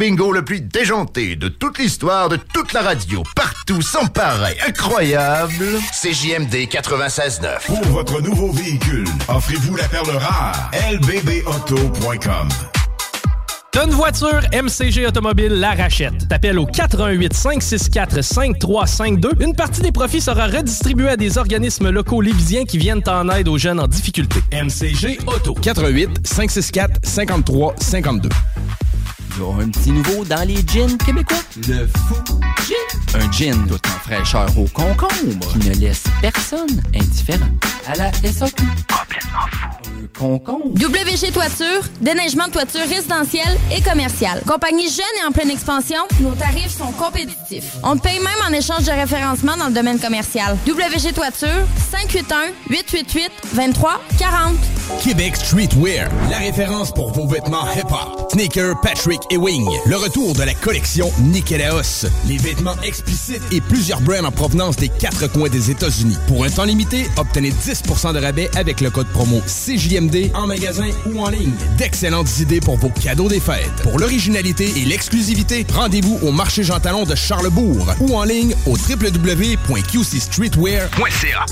bingo le plus déjanté de toute l'histoire de toute la radio, partout, sans pareil, incroyable. CJMD 96.9. Pour votre nouveau véhicule, offrez-vous la perle rare. lbbauto.com T'as une voiture, MCG Automobile la rachète. T'appelles au 418 564 5352. Une partie des profits sera redistribuée à des organismes locaux lévisiens qui viennent en aide aux jeunes en difficulté. MCG Auto. 418 564 53 52. Il y a un petit nouveau dans les jeans québécois. Le fou gin. Un gin tout en fraîcheur au concombre qui ne laisse personne indifférent. À la SAQ. Complètement fou. Concombre. WG Toiture, déneigement de toiture résidentielle et commerciale. Compagnie jeune et en pleine expansion, nos tarifs sont compétitifs. On te paye même en échange de référencement dans le domaine commercial. WG Toiture, 581-888-2340. Québec Streetwear, la référence pour vos vêtements hip-hop. Sneaker, Patrick et Wing. Le retour de la collection Nikélaos. Les vêtements explicites et plusieurs brands en provenance des quatre coins des États-Unis. Pour un temps limité, obtenez 10% de rabais avec le code promo En magasin ou en ligne. D'excellentes idées pour vos cadeaux des fêtes. Pour l'originalité et l'exclusivité, rendez-vous au marché Jean Talon de Charlebourg ou en ligne au www.qcstreetwear.ca.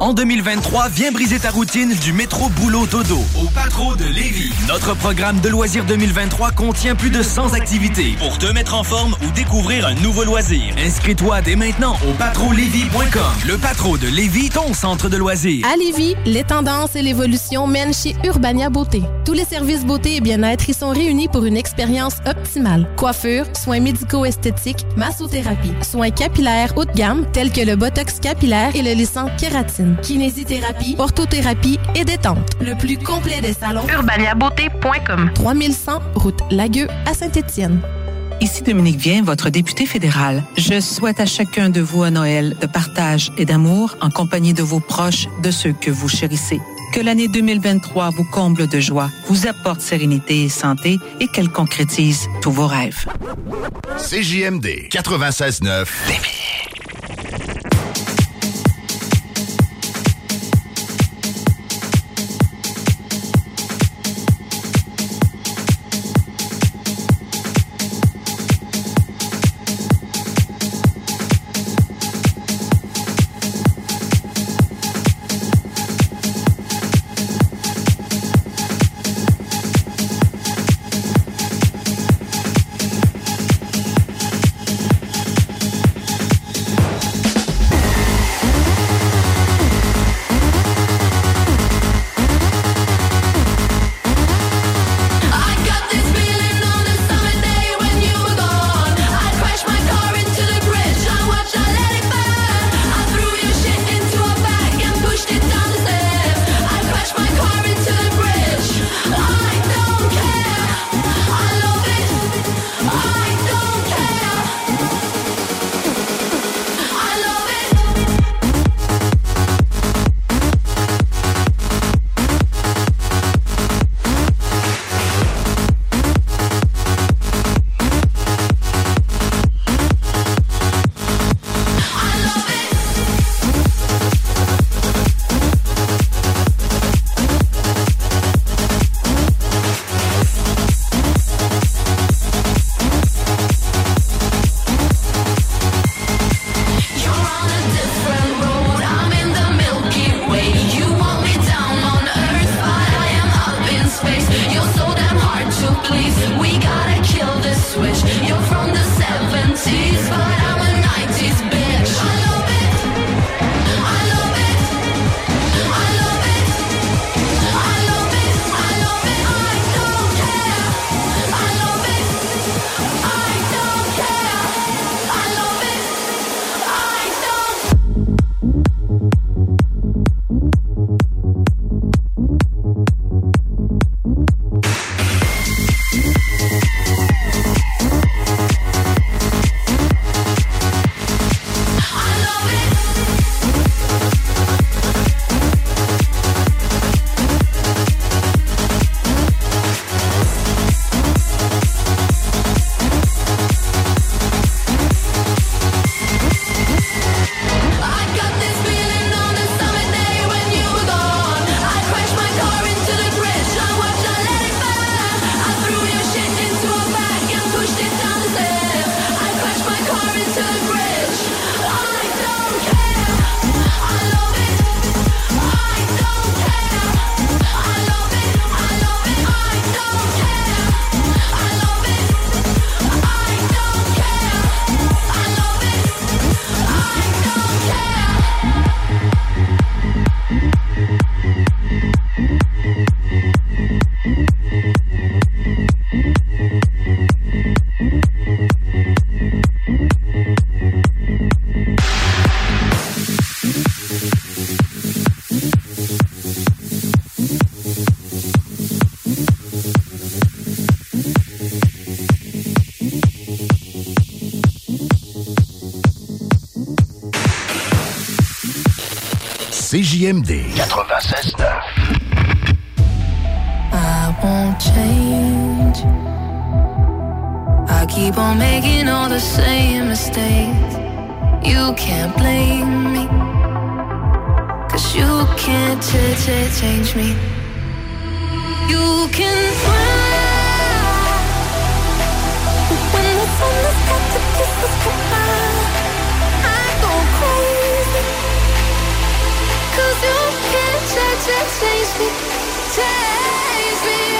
En 2023, viens briser ta routine du métro boulot dodo au Patro de Lévis. Notre programme de loisirs 2023 contient plus de 100 activités pour te mettre en forme ou découvrir un nouveau loisir. Inscris-toi dès maintenant au patrolévis.com. Le Patro de Lévis, ton centre de loisirs. À Lévis, les tendances et l'évolution mènent chez Urbania Beauté. Tous les services beauté et bien-être y sont réunis pour une expérience optimale. Coiffure, soins médico-esthétiques, massothérapie, soins capillaires haut de gamme tels que le botox capillaire et le lissant kératine kinésithérapie, orthothérapie et détente. Le plus complet des salons. urbaniabeauté.com 3100 route Lagueux à Saint-Étienne. Ici Dominique Vien, votre député fédéral. Je souhaite à chacun de vous un Noël de partage et d'amour en compagnie de vos proches, de ceux que vous chérissez. Que l'année 2023 vous comble de joie, vous apporte sérénité et santé et qu'elle concrétise tous vos rêves. CJMD 96.9 CJMD 96.9. I won't change. I keep on making all the same mistakes. You can't blame me. Cause you can't ch- ch- change me. You can fly. Can't ch- ch- change me. Change me.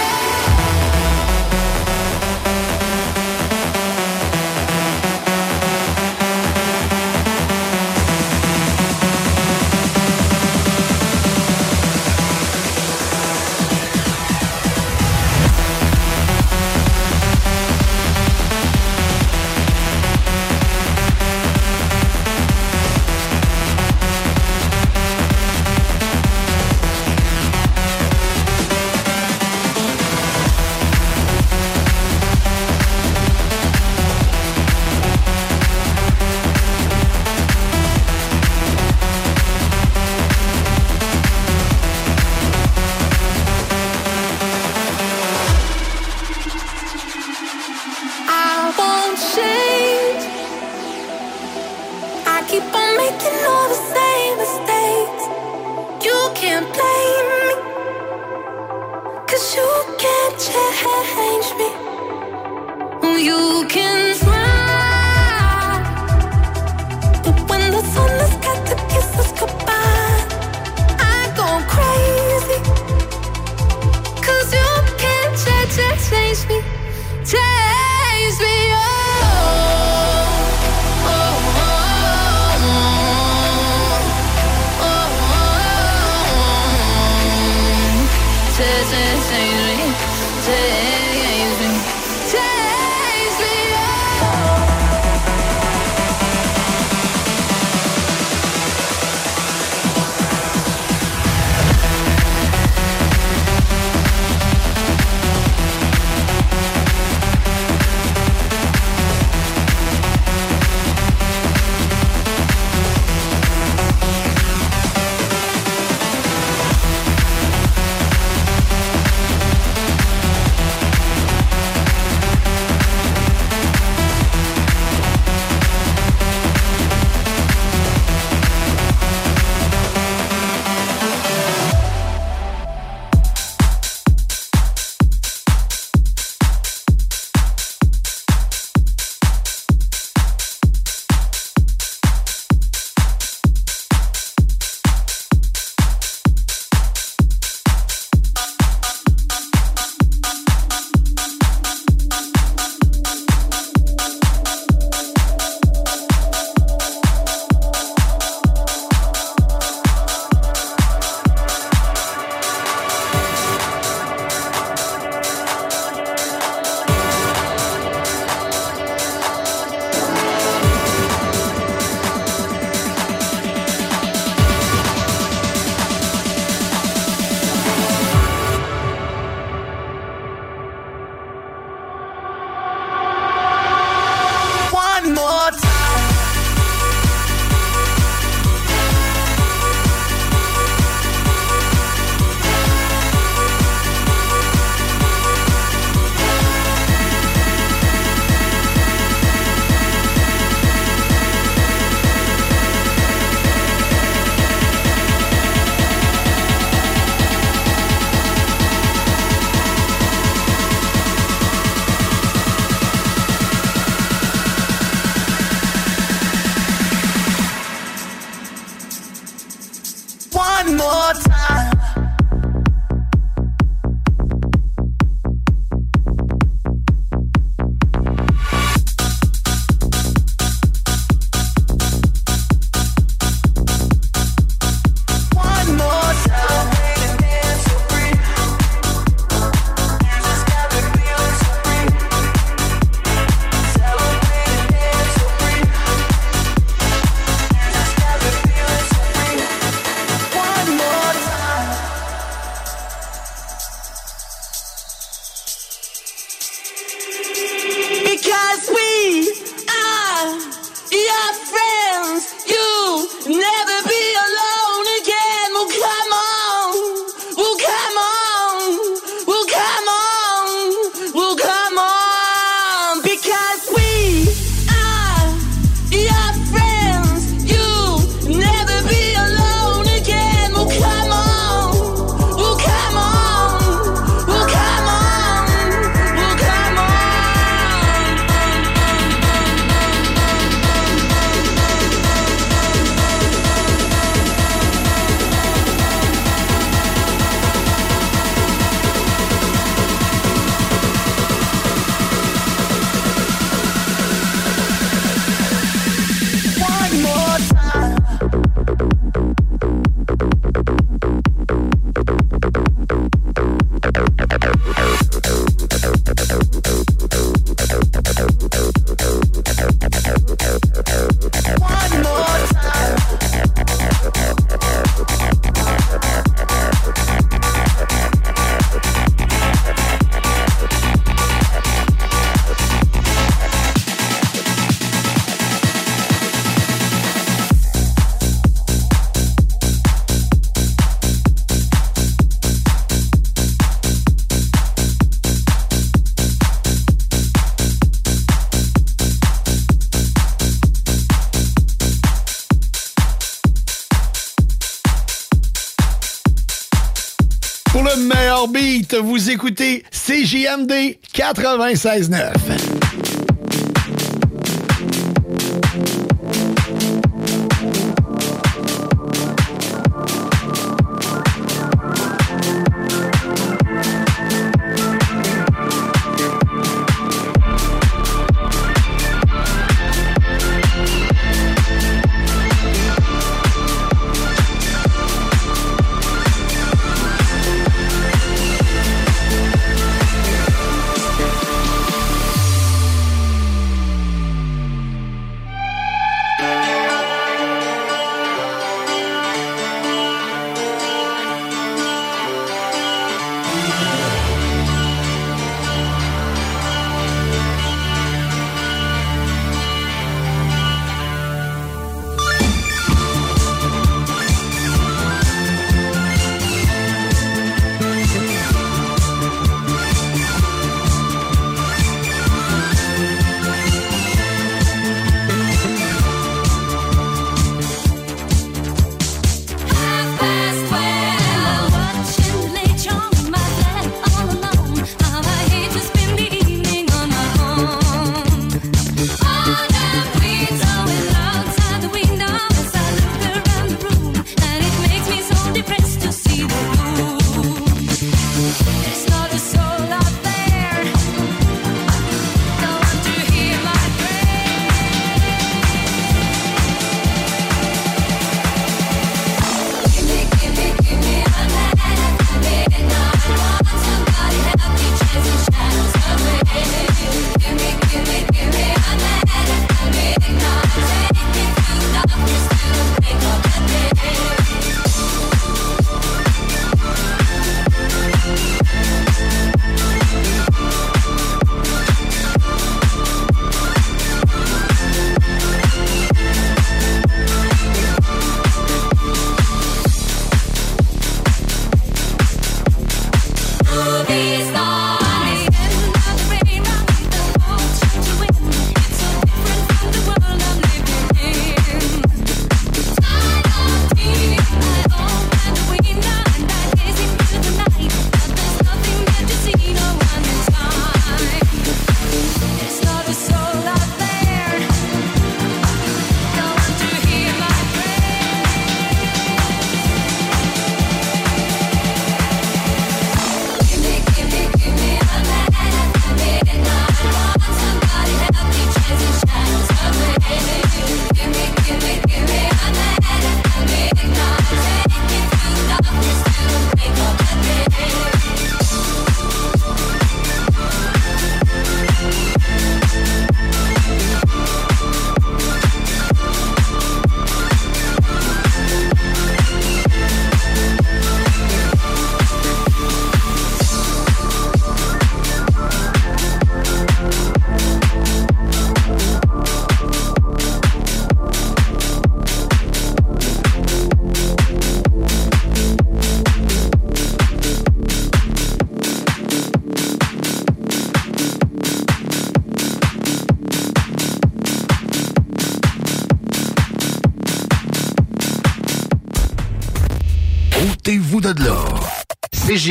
CJMD 96.9.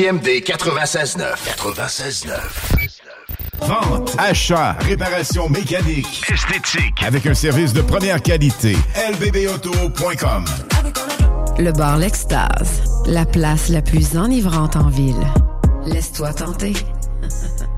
CJMD 96.9. 96.9. Vente, achat, réparation mécanique, esthétique, avec un service de première qualité. lbbauto.com Le bar L'Extase, la place la plus enivrante en ville. Laisse-toi tenter.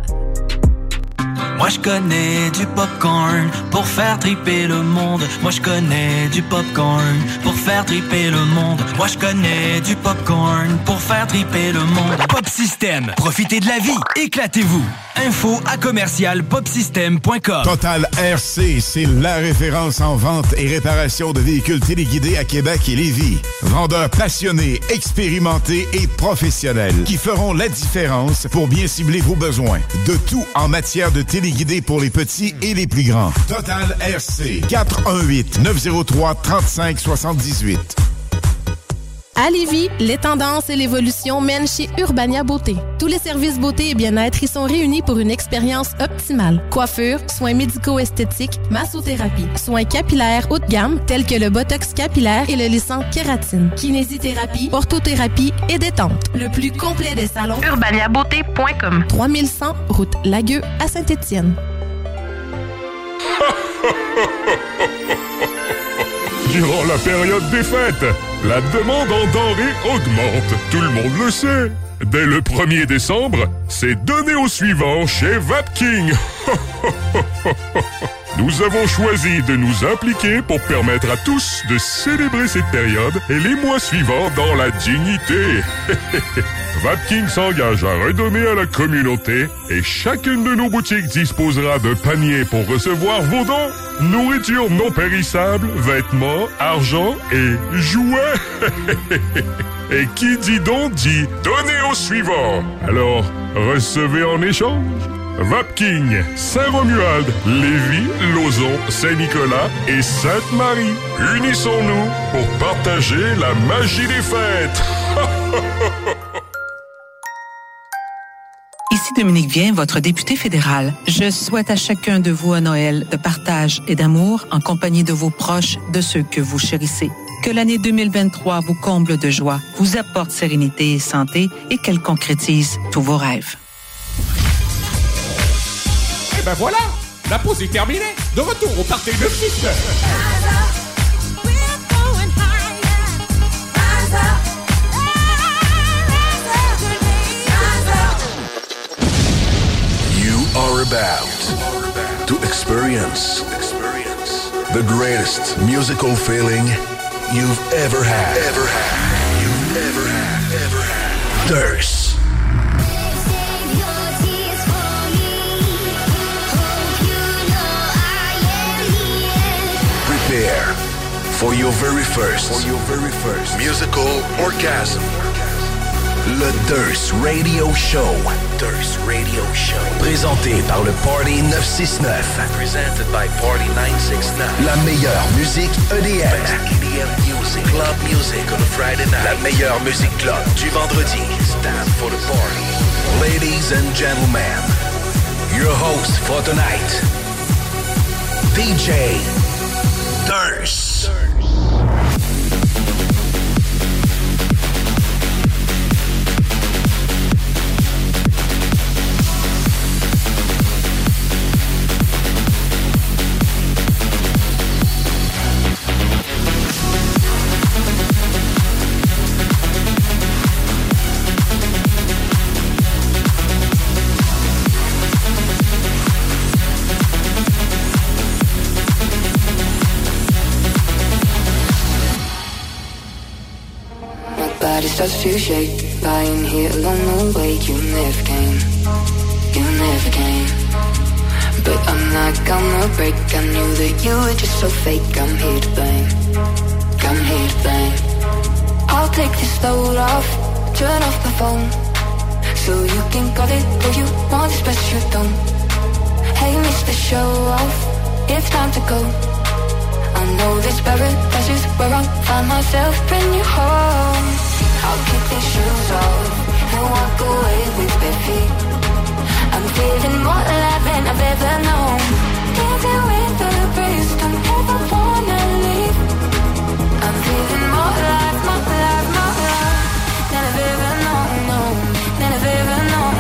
Moi je connais du popcorn pour faire triper le monde. Moi je connais du popcorn pour faire triper le monde. Moi je connais du popcorn pour faire triper le monde. Pop System, profitez de la vie, éclatez-vous. Info à commercial popsystem.com. Total RC, c'est la référence en vente et réparation de véhicules téléguidés à Québec et Lévis. Vendeurs passionnés, expérimentés et professionnels qui feront la différence pour bien cibler vos besoins. De tout en matière de téléguidés pour les petits et les plus grands. Total RC 418 903 3578. À Lévis, les tendances et l'évolution mènent chez Urbania Beauté. Tous les services beauté et bien-être y sont réunis pour une expérience optimale. Coiffure, soins médico-esthétiques, massothérapie, soins capillaires haut de gamme tels que le botox capillaire et le lissant kératine, kinésithérapie, orthothérapie et détente. Le plus complet des salons. urbaniabeauté.com 3100 route Lagueux à Saint-Étienne. Durant la période des fêtes, la demande en denrées augmente. Tout le monde le sait. Dès le 1er décembre, c'est donné au suivant chez Vapking. Nous avons choisi de nous impliquer pour permettre à tous de célébrer cette période et les mois suivants dans la dignité. Vapking s'engage à redonner à la communauté et chacune de nos boutiques disposera d'un panier pour recevoir vos dons. Nourriture non périssable, vêtements, argent et jouets. et qui dit don dit donnez au suivant. Alors, recevez en échange. Vapking, Saint-Romuald, Lévis, Lauson, Saint-Nicolas et Sainte-Marie. Unissons-nous pour partager la magie des fêtes. Ici Dominique Vien, votre député fédéral. Je souhaite à chacun de vous un Noël de partage et d'amour en compagnie de vos proches, de ceux que vous chérissez. Que l'année 2023 vous comble de joie, vous apporte sérénité et santé et qu'elle concrétise tous vos rêves. Et ben voilà, la pause est terminée. De retour au party de about to experience the greatest musical feeling you've ever had. Ever had. You've ever had. Ever had. Thirst. Prepare for your very first, for your very first musical orgasm. Le Durst Radio Show. Durst Radio Show. Présenté par le Party 969. Presented by Party 969. La meilleure musique EDM. EDM music. Club music on a Friday night. La meilleure musique club du vendredi. Stand for the party. Ladies and gentlemen, your host for tonight, DJ starts to shake. Lying here the way, you never came. You never came. But I'm not gonna break. I knew that you were just so fake. I'm here to blame. I'm here to blame. I'll take this load off. Turn off my phone. So you can call it what you want, best you don't. Hey, Mr. Show Off, it's time to go. I know this paradise is where I'll find myself, bring you home. I'll kick these shoes off and walk away with bare feet. I'm feeling more alive than I've ever known. Dancing with the breeze, don't ever wanna leave. I'm feeling more alive, more alive, more alive than I've ever known, than I've ever known,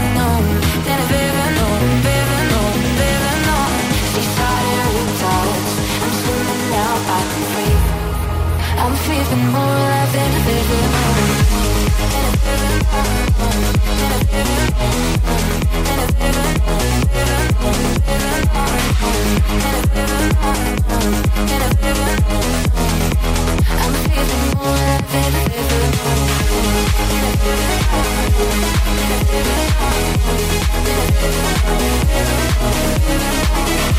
than I've ever known, ever known, ever known. I'm swimming now, I. I'm feeling more alive than I've ever known. I'm gonna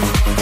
Thank you.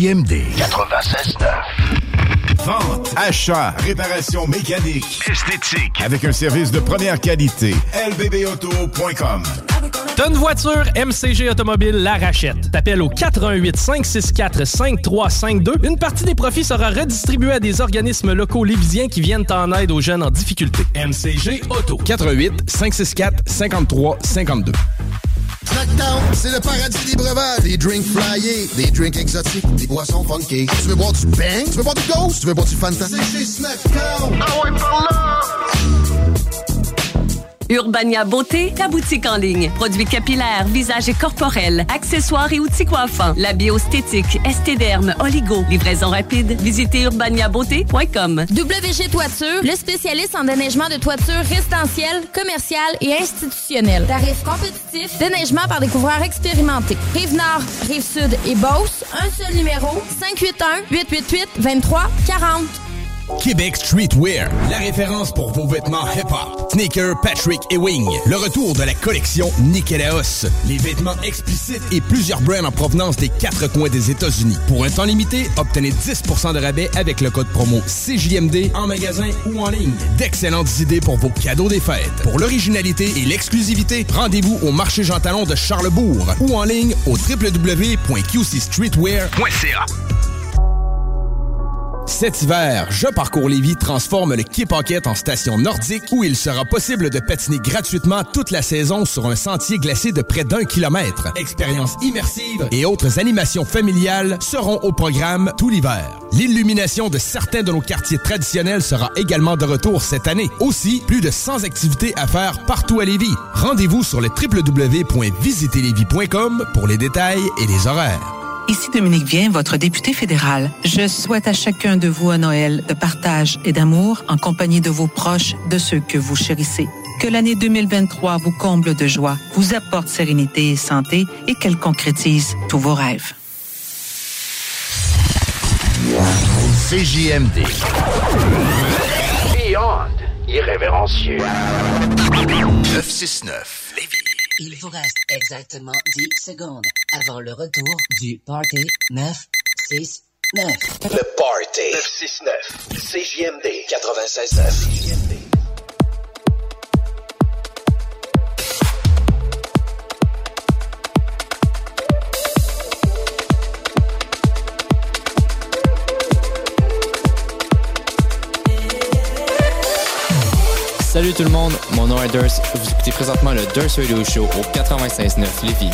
CJMD 96.9. Vente, achat, réparation mécanique, esthétique, avec un service de première qualité. lbbauto.com. T'as une voiture, MCG Automobile la rachète. T'appelles au 88 564 5352. Une partie des profits sera redistribuée à des organismes locaux lévisiens qui viennent en aide aux jeunes en difficulté. MCG Auto. 88 564 53 52. C'est le paradis des breuvages. Des drinks flyés, des drinks exotiques, des boissons funky. Tu veux boire du bang? Tu veux boire du ghost? Tu veux boire du Fanta? C'est chez Snackdown. Ah ouais, par là! Urbania Beauté, ta boutique en ligne. Produits capillaires, visage et corporels, accessoires et outils coiffants. La bioesthétique, estéderme, oligo. Livraison rapide. Visitez urbaniabeauté.com. WG Toiture, le spécialiste en déneigement de toiture résidentielle, commerciale et institutionnelle. Tarifs compétitifs, déneigement par des couvreurs expérimentés. Rive-Nord, Rive-Sud et Beauce, un seul numéro, 581-888-2340. Québec Streetwear, la référence pour vos vêtements hip-hop. Sneaker, Patrick et Wing. Le retour de la collection Nikélaos. Les vêtements explicites et plusieurs brands en provenance des quatre coins des États-Unis. Pour un temps limité, obtenez 10% de rabais avec le code promo CJMD en magasin ou en ligne. D'excellentes idées pour vos cadeaux des fêtes. Pour l'originalité et l'exclusivité, rendez-vous au marché Jean Talon de Charlebourg ou en ligne au www.qcstreetwear.ca. Cet hiver, Je Parcours Lévis transforme le Quai Paquette en station nordique où il sera possible de patiner gratuitement toute la saison sur un sentier glacé de près d'un kilomètre. Expériences immersives et autres animations familiales seront au programme tout l'hiver. L'illumination de certains de nos quartiers traditionnels sera également de retour cette année. Aussi, plus de 100 activités à faire partout à Lévis. Rendez-vous sur le www.visiterlévis.com pour les détails et les horaires. Ici Dominique Vien, votre député fédéral. Je souhaite à chacun de vous un Noël de partage et d'amour en compagnie de vos proches, de ceux que vous chérissez. Que l'année 2023 vous comble de joie, vous apporte sérénité et santé et qu'elle concrétise tous vos rêves. CJMD. Beyond irrévérencieux. 969 Lévis. Il vous reste exactement 10 secondes avant le retour du Party 969. Le Party 969. CJMD 96.9. Salut tout le monde, mon nom est Durst. Vous écoutez présentement le Durst Radio Show au 96.9 Lévis.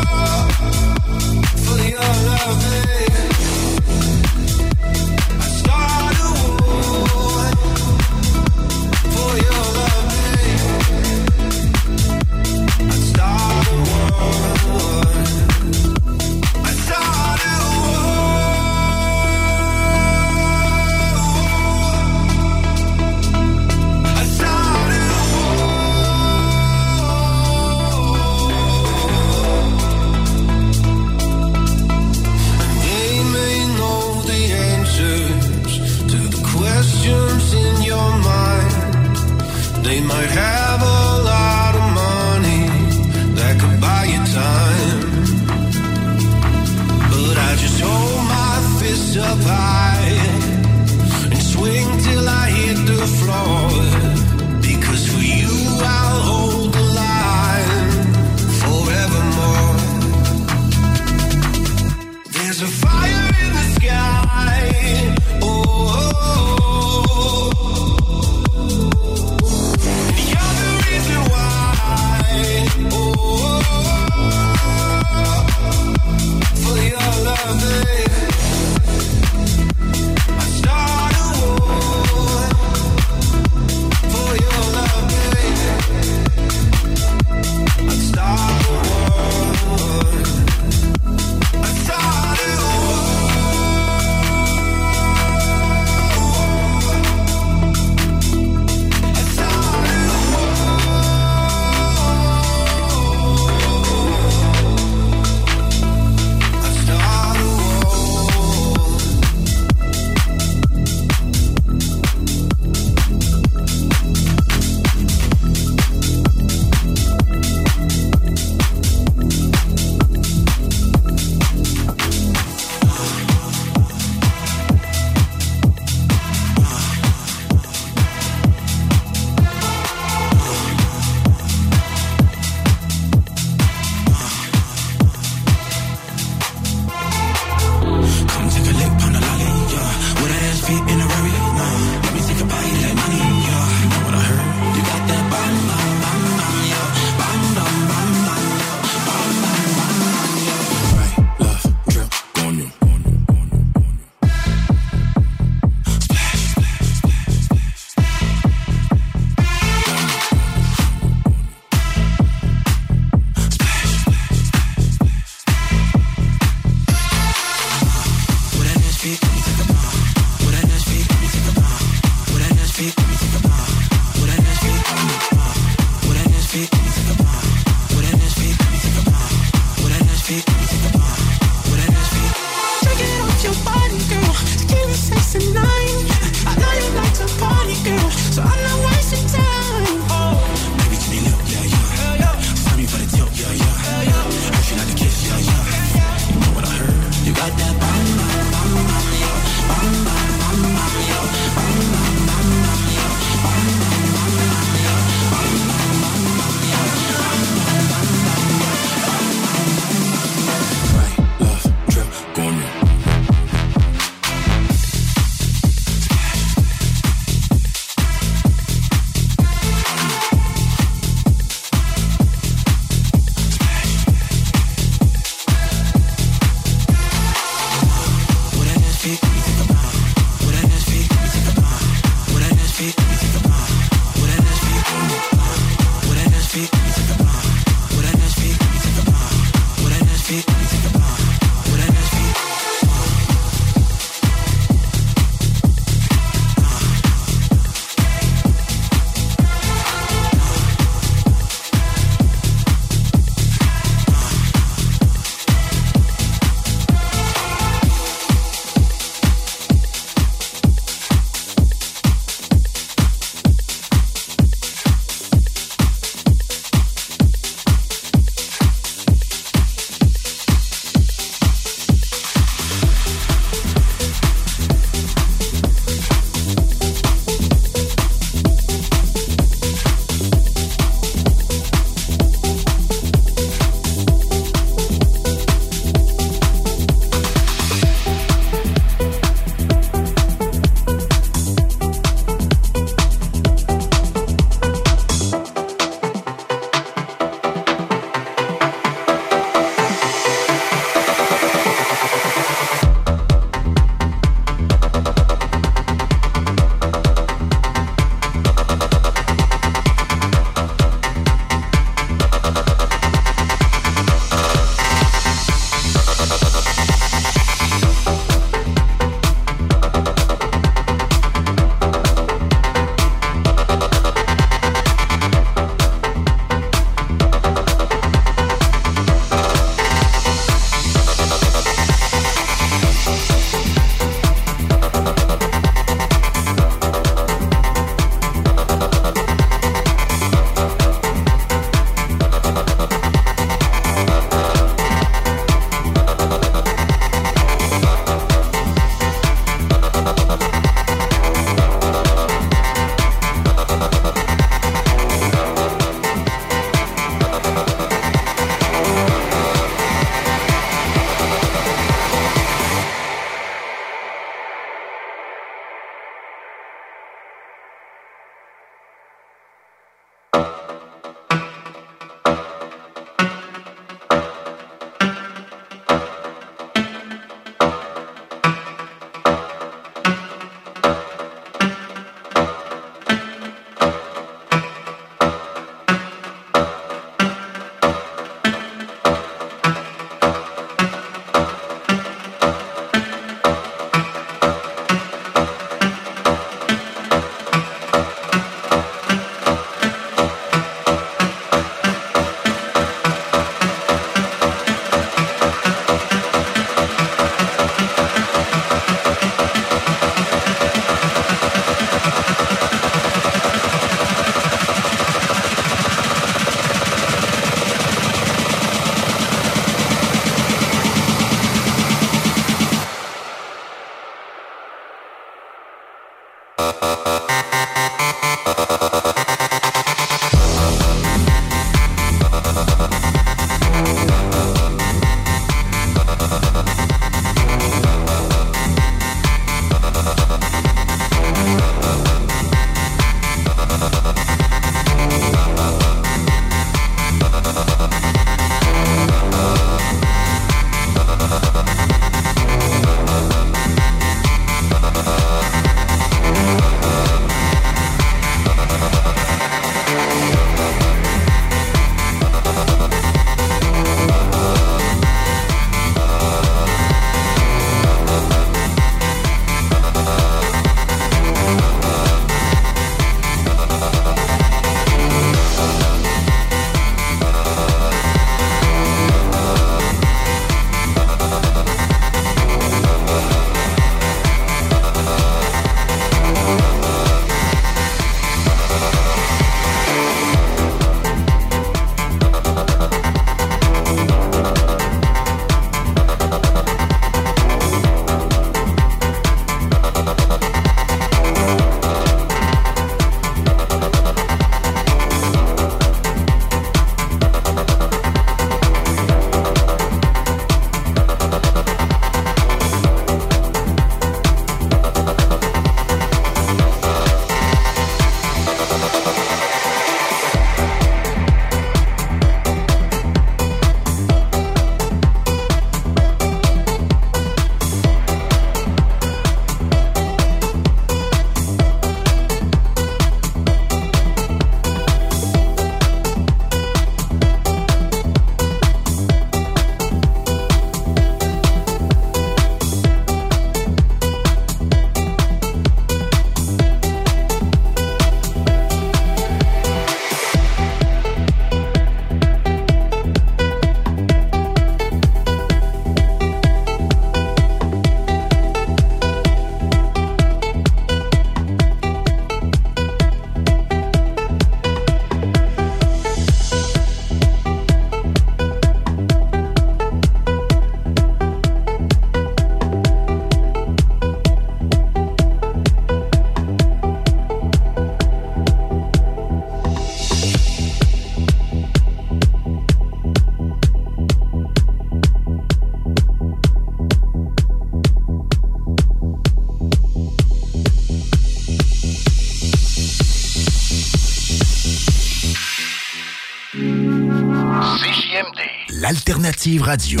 L'alternative radio.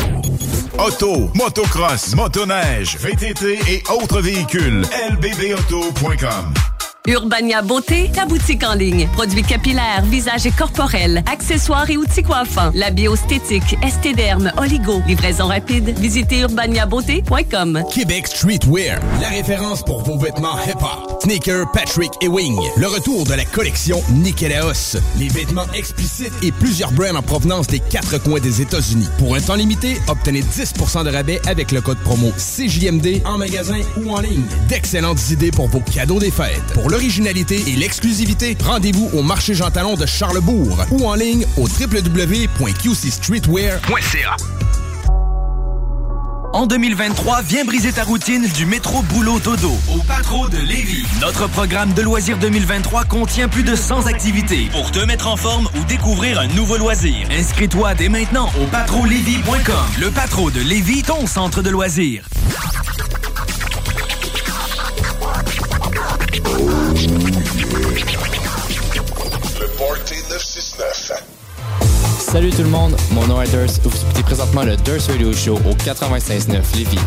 Auto, motocross, motoneige, VTT et autres véhicules. lbbauto.com Urbania Beauté, ta boutique en ligne. Produits capillaires, visage et corporels, accessoires et outils coiffants. La biostétique, estéderme, oligo. Livraison rapide. Visitez urbaniabeauté.com. Québec Streetwear, la référence pour vos vêtements hip-hop. Sneaker, Patrick et Wing. Le retour de la collection Nikélaos. Les vêtements explicites et plusieurs brands en provenance des quatre coins des États-Unis. Pour un temps limité, obtenez 10% de rabais avec le code promo CJMD en magasin ou en ligne. D'excellentes idées pour vos cadeaux des fêtes. Pour l'originalité et l'exclusivité, rendez-vous au marché Jean Talon de Charlebourg ou en ligne au www.qcstreetwear.ca. En 2023, viens briser ta routine du métro boulot dodo au patro de Lévis. Notre programme de loisirs 2023 contient plus de 100 activités pour te mettre en forme ou découvrir un nouveau loisir. Inscris-toi dès maintenant au patrolévis.com. Le patro de Lévis, ton centre de loisirs. Salut tout le monde, mon nom est Durs. Vous écoutez présentement le Durs Radio Show au 96.9 Lévis.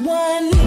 one.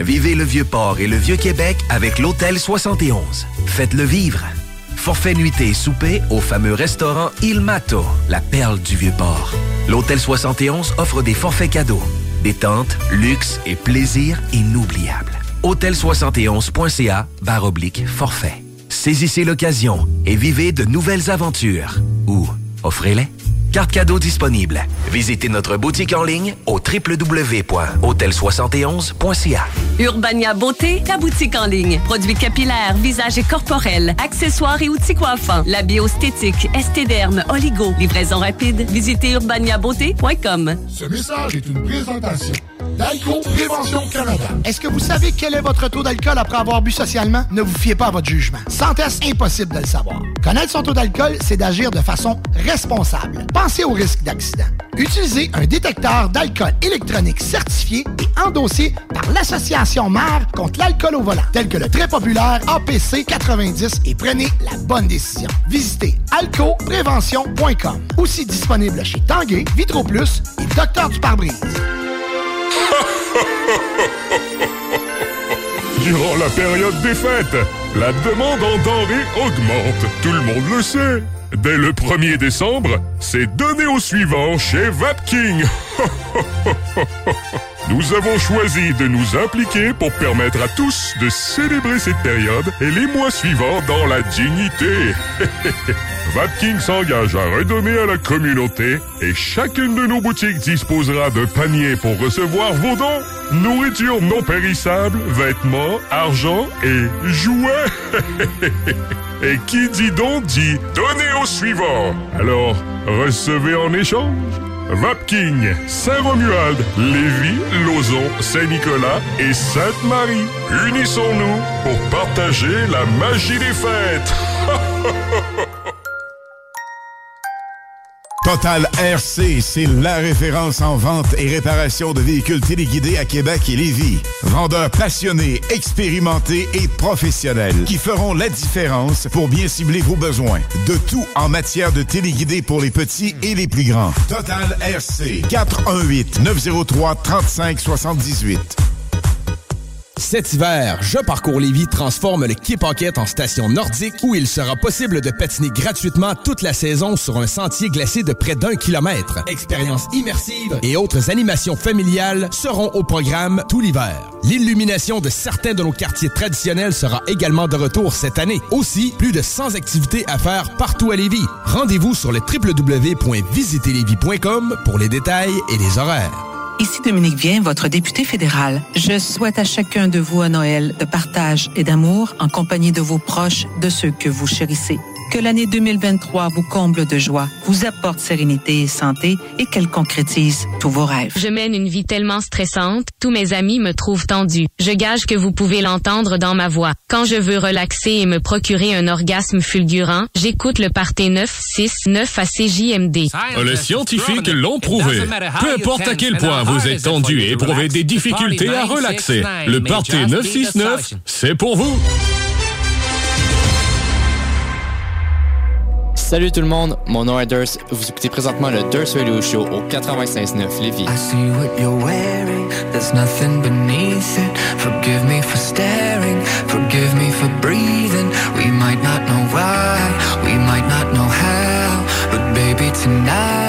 Vivez le Vieux-Port et le Vieux-Québec avec l'Hôtel 71. Faites-le vivre. Forfait nuitée souper au fameux restaurant Il Mato, la perle du Vieux-Port. L'Hôtel 71 offre des forfaits cadeaux, détente, luxe et plaisir inoubliables. Hôtel71.ca barre oblique forfait. Saisissez l'occasion et vivez de nouvelles aventures. Ou offrez-les. Carte cadeau disponible. Visitez notre boutique en ligne au www.hôtel71.ca. Urbania Beauté, ta boutique en ligne. Produits capillaires, visage et corporels, accessoires et outils coiffants. La biostétique, estéderme, oligo. Livraison rapide. Visitez urbaniabeauté.com. Ce message est une présentation d'Alco Prévention Canada. Est-ce que vous savez quel est votre taux d'alcool après avoir bu socialement? Ne vous fiez pas à votre jugement. Sans test, impossible de le savoir. Connaître son taux d'alcool, c'est d'agir de façon responsable. Pensez au risque d'accident. Utilisez un détecteur d'alcool électronique certifié et endossé par l'Association mère contre l'alcool au volant, tel que le très populaire APC 90 et prenez la bonne décision. Visitez alcoprévention.com. Aussi disponible chez Tanguay, Vitroplus et Docteur du pare-brise. Durant la période des fêtes, la demande en denrées augmente. Tout le monde le sait. Dès le 1er décembre, c'est donné au suivant chez Vapking. Nous avons choisi de nous impliquer pour permettre à tous de célébrer cette période et les mois suivants dans la dignité. Vapking s'engage à redonner à la communauté et chacune de nos boutiques disposera d'un panier pour recevoir vos dons. Nourriture non périssable, vêtements, argent et jouets. et qui dit don dit donnez au suivant. Alors, recevez en échange. Vapking, Saint-Romuald, Lévis, Lauson, Saint-Nicolas et Sainte-Marie. Unissons-nous pour partager la magie des fêtes. Total RC, c'est la référence en vente et réparation de véhicules téléguidés à Québec et Lévis. Vendeurs passionnés, expérimentés et professionnels qui feront la différence pour bien cibler vos besoins. De tout en matière de téléguidés pour les petits et les plus grands. Total RC, 418 903 3578. Cet hiver, Je Parcours Lévis transforme le Quai Pocket en station nordique où il sera possible de patiner gratuitement toute la saison sur un sentier glacé de près d'un kilomètre. Expériences immersives et autres animations familiales seront au programme tout l'hiver. L'illumination de certains de nos quartiers traditionnels sera également de retour cette année. Aussi, plus de 100 activités à faire partout à Lévis. Rendez-vous sur le www.visiterlévis.com pour les détails et les horaires. Ici Dominique Vien, votre député fédéral. Je souhaite à chacun de vous un Noël de partage et d'amour en compagnie de vos proches, de ceux que vous chérissez. Que l'année 2023 vous comble de joie, vous apporte sérénité et santé et qu'elle concrétise tous vos rêves. Je mène une vie tellement stressante, tous mes amis me trouvent tendue. Je gage que vous pouvez l'entendre dans ma voix. Quand je veux relaxer et me procurer un orgasme fulgurant, j'écoute le Parté 969 à CJMD. Les scientifiques l'ont prouvé. Peu importe à quel point vous êtes tendu et éprouvez des difficultés à relaxer, le Party 969, c'est pour vous. Salut tout le monde, mon nom est Durs. Vous écoutez présentement le Durs Radio Show au 96.9 Lévis. I see what you're wearing, there's nothing beneath it. Forgive me for staring, forgive me for breathing. We might not know why, we might not know how, but baby tonight,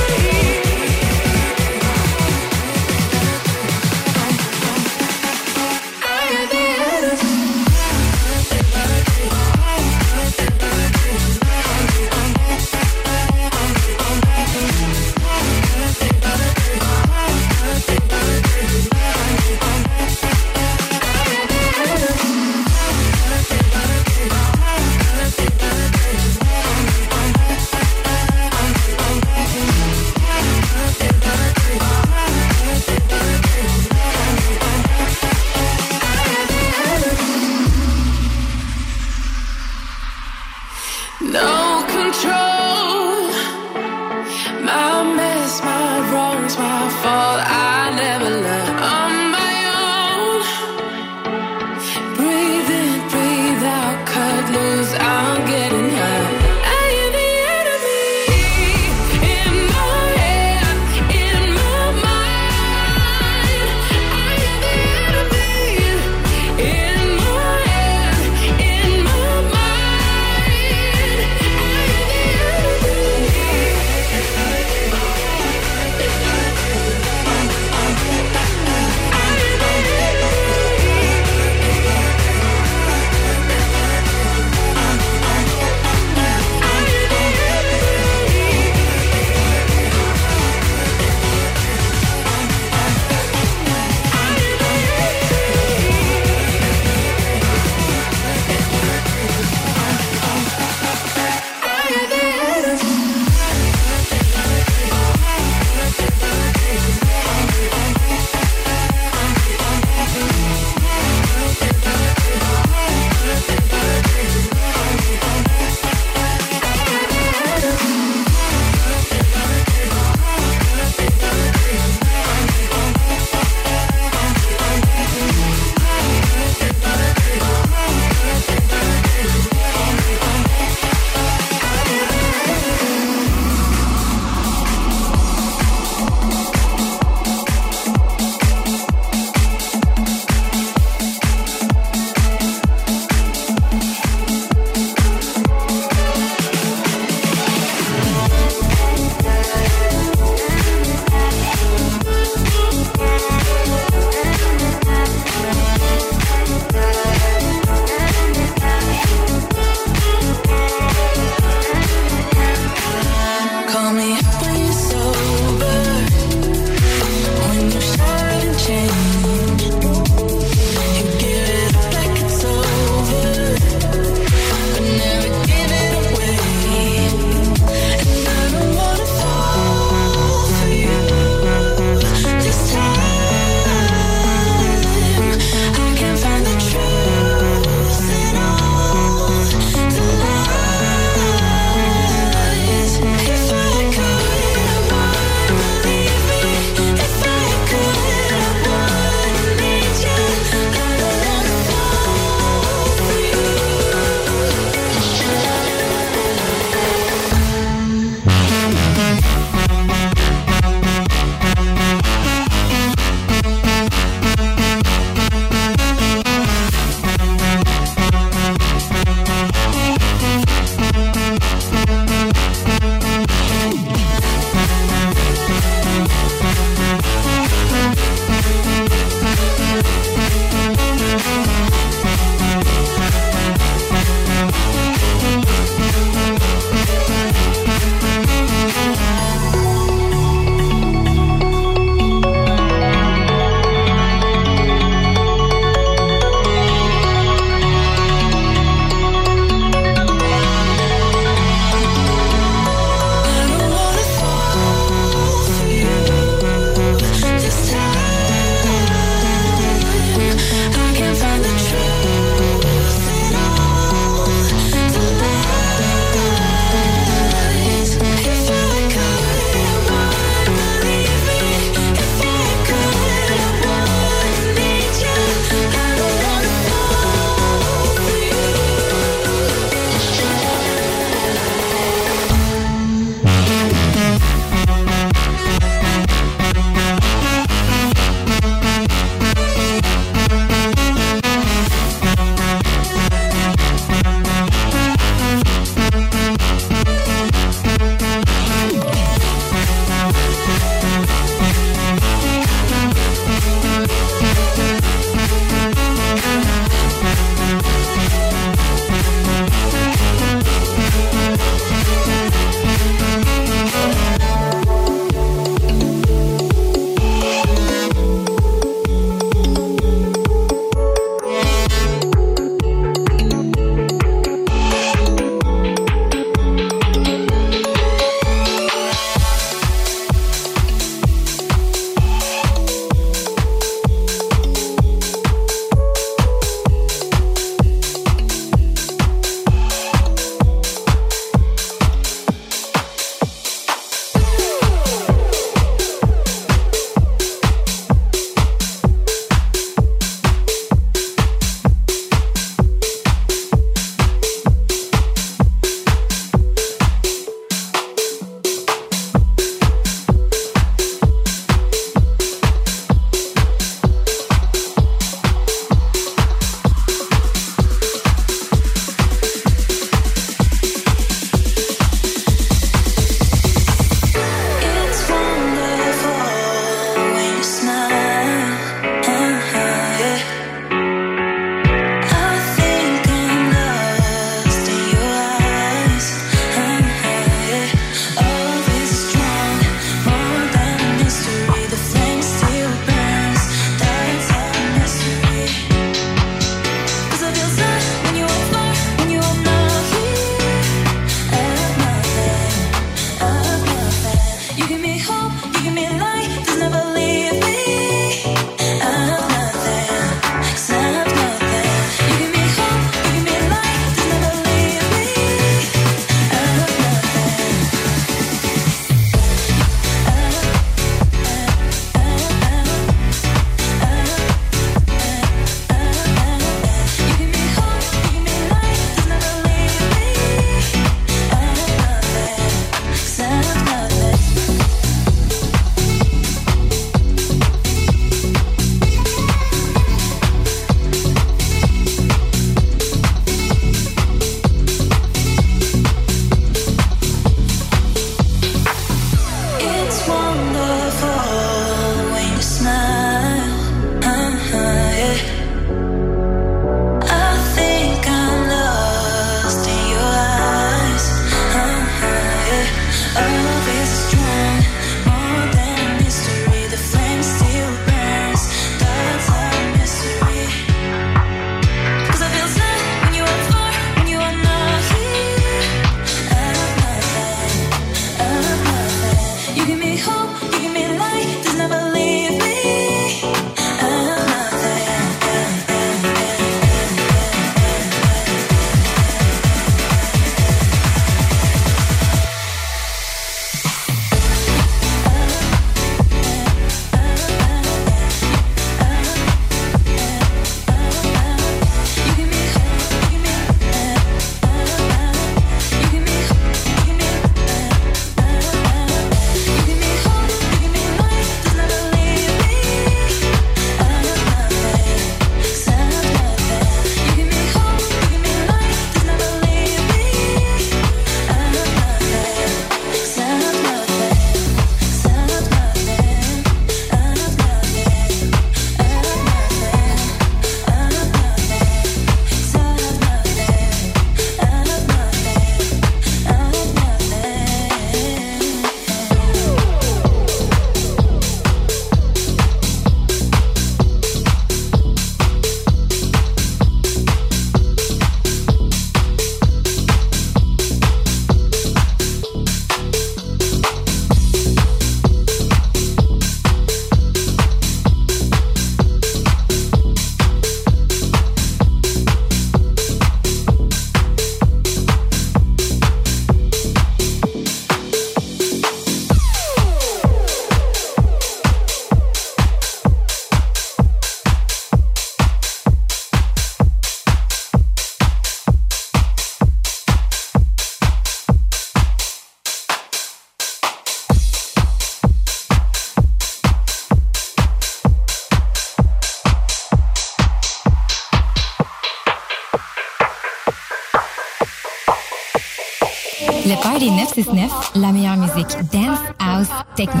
la meilleure musique dance, house, techno.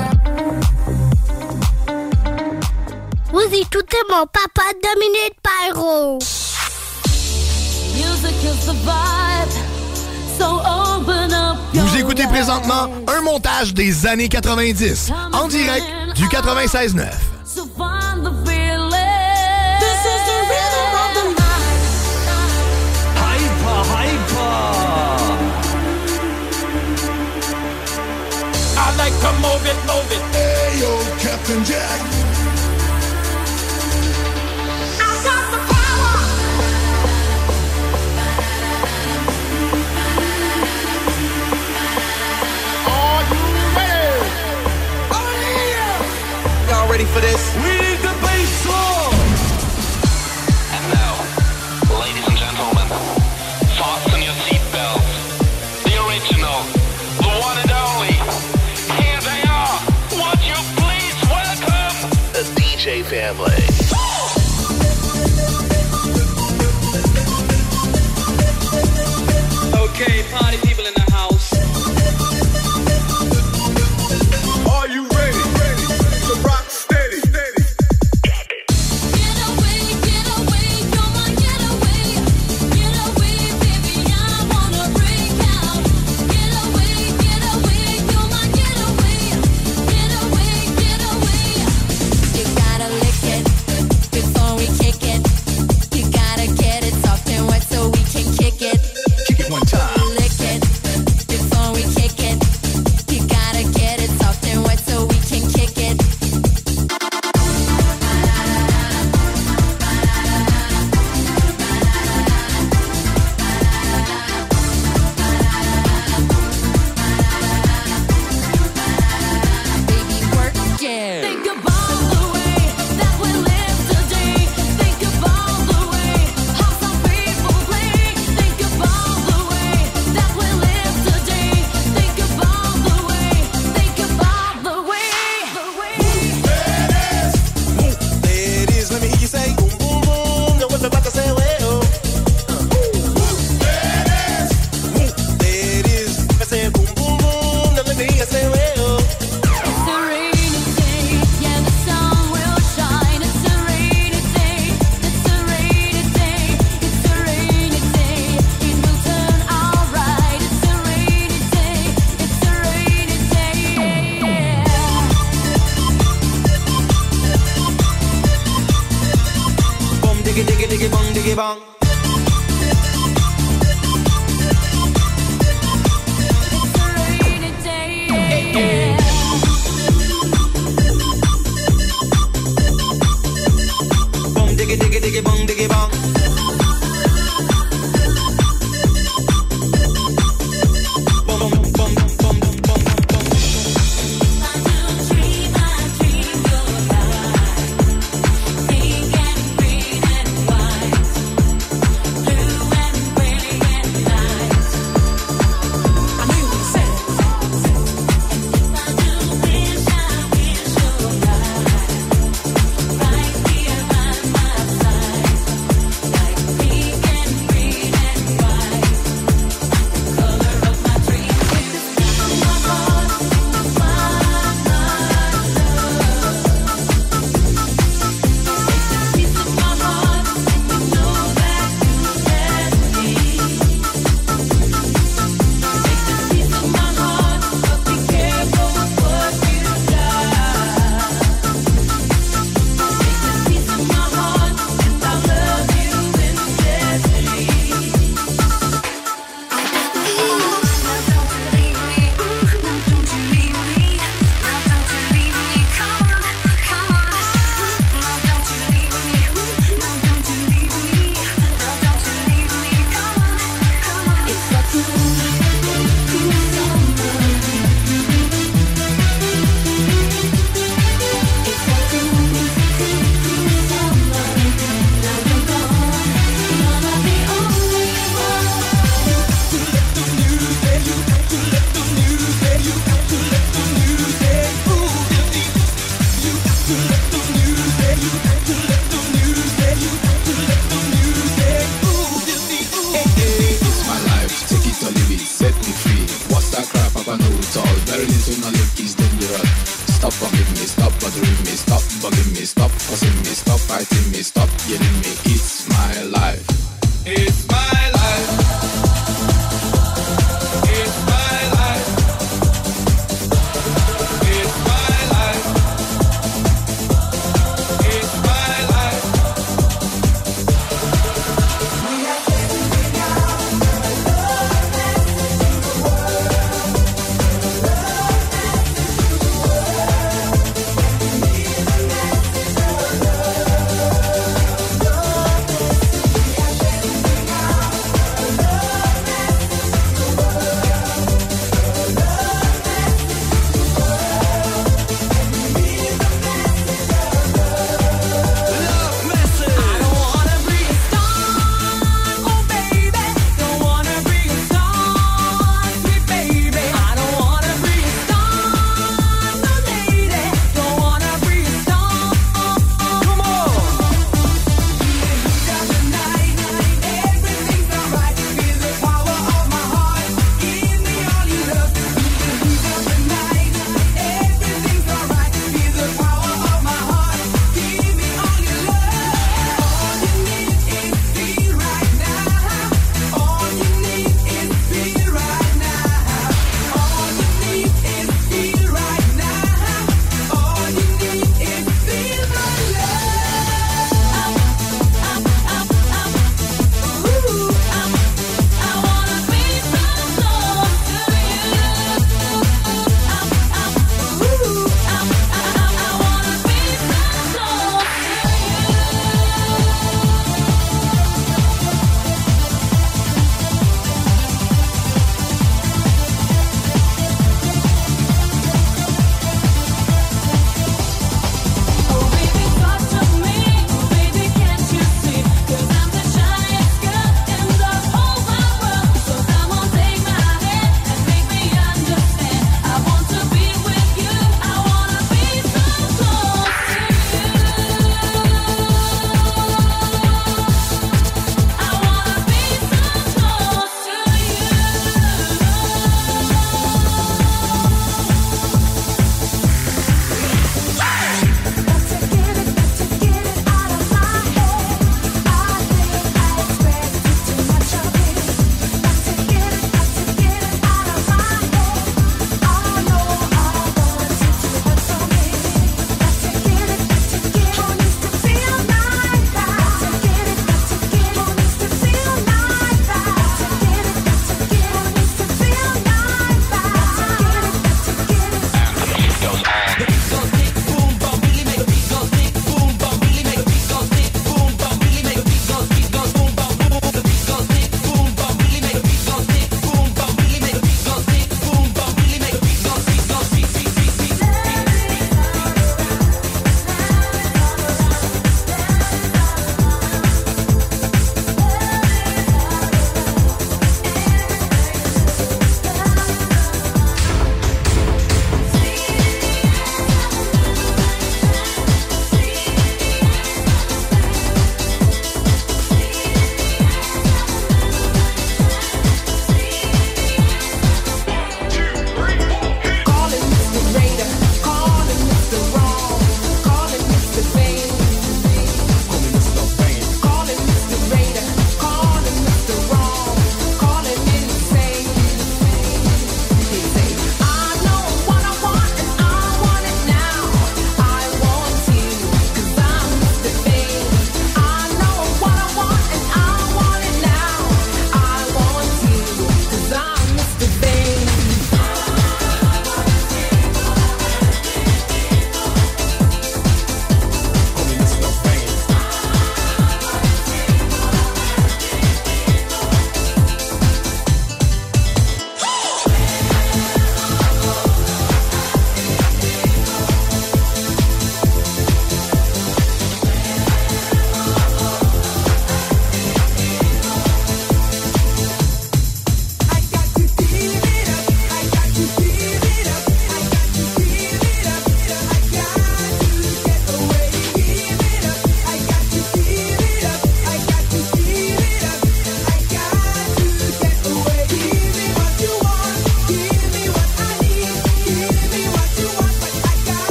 Vous écoutez mon papa Dominique Pyro. Vous écoutez présentement un montage des années 90 en direct du 96.9. Come move it, move it. Hey, yo, Captain Jack. I got the power. Are you ready? Oh, Y'all ready for this? We family.